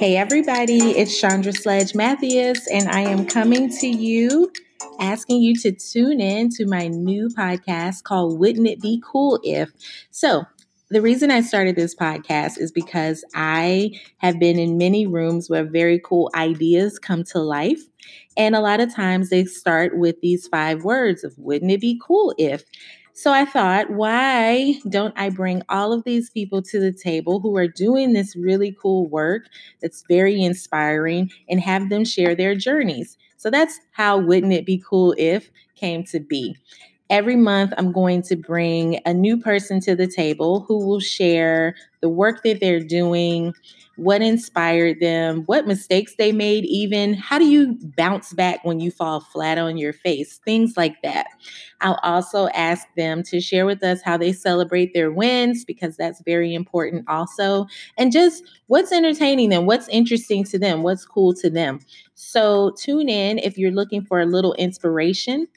Hey, everybody, it's Chandra Sledge Matthews, and I am coming to you asking you to tune in to my new podcast called Wouldn't It Be Cool If? So, the reason I started this podcast is because I have been in many rooms where very cool ideas come to life. And a lot of times they start with these five words of wouldn't it be cool if? So I thought, why don't I bring all of these people to the table who are doing this really cool work that's very inspiring and have them share their journeys? So that's how Wouldn't It Be Cool If came to be. Every month, I'm going to bring a new person to the table who will share the work that they're doing, what inspired them, what mistakes they made, even how do you bounce back when you fall flat on your face, things like that. I'll also ask them to share with us how they celebrate their wins because that's very important also, and just what's entertaining them, what's interesting to them, what's cool to them. So tune in if you're looking for a little inspiration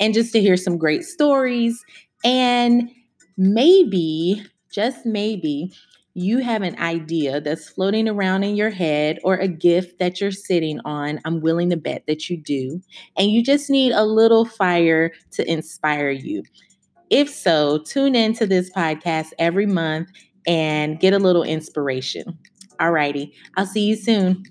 and just to hear some great stories and maybe just maybe you have an idea that's floating around in your head or a gift that you're sitting on, I'm willing to bet that you do, and you just need a little fire to inspire you. If so, tune into this podcast every month and get a little inspiration. Alrighty, I'll see you soon.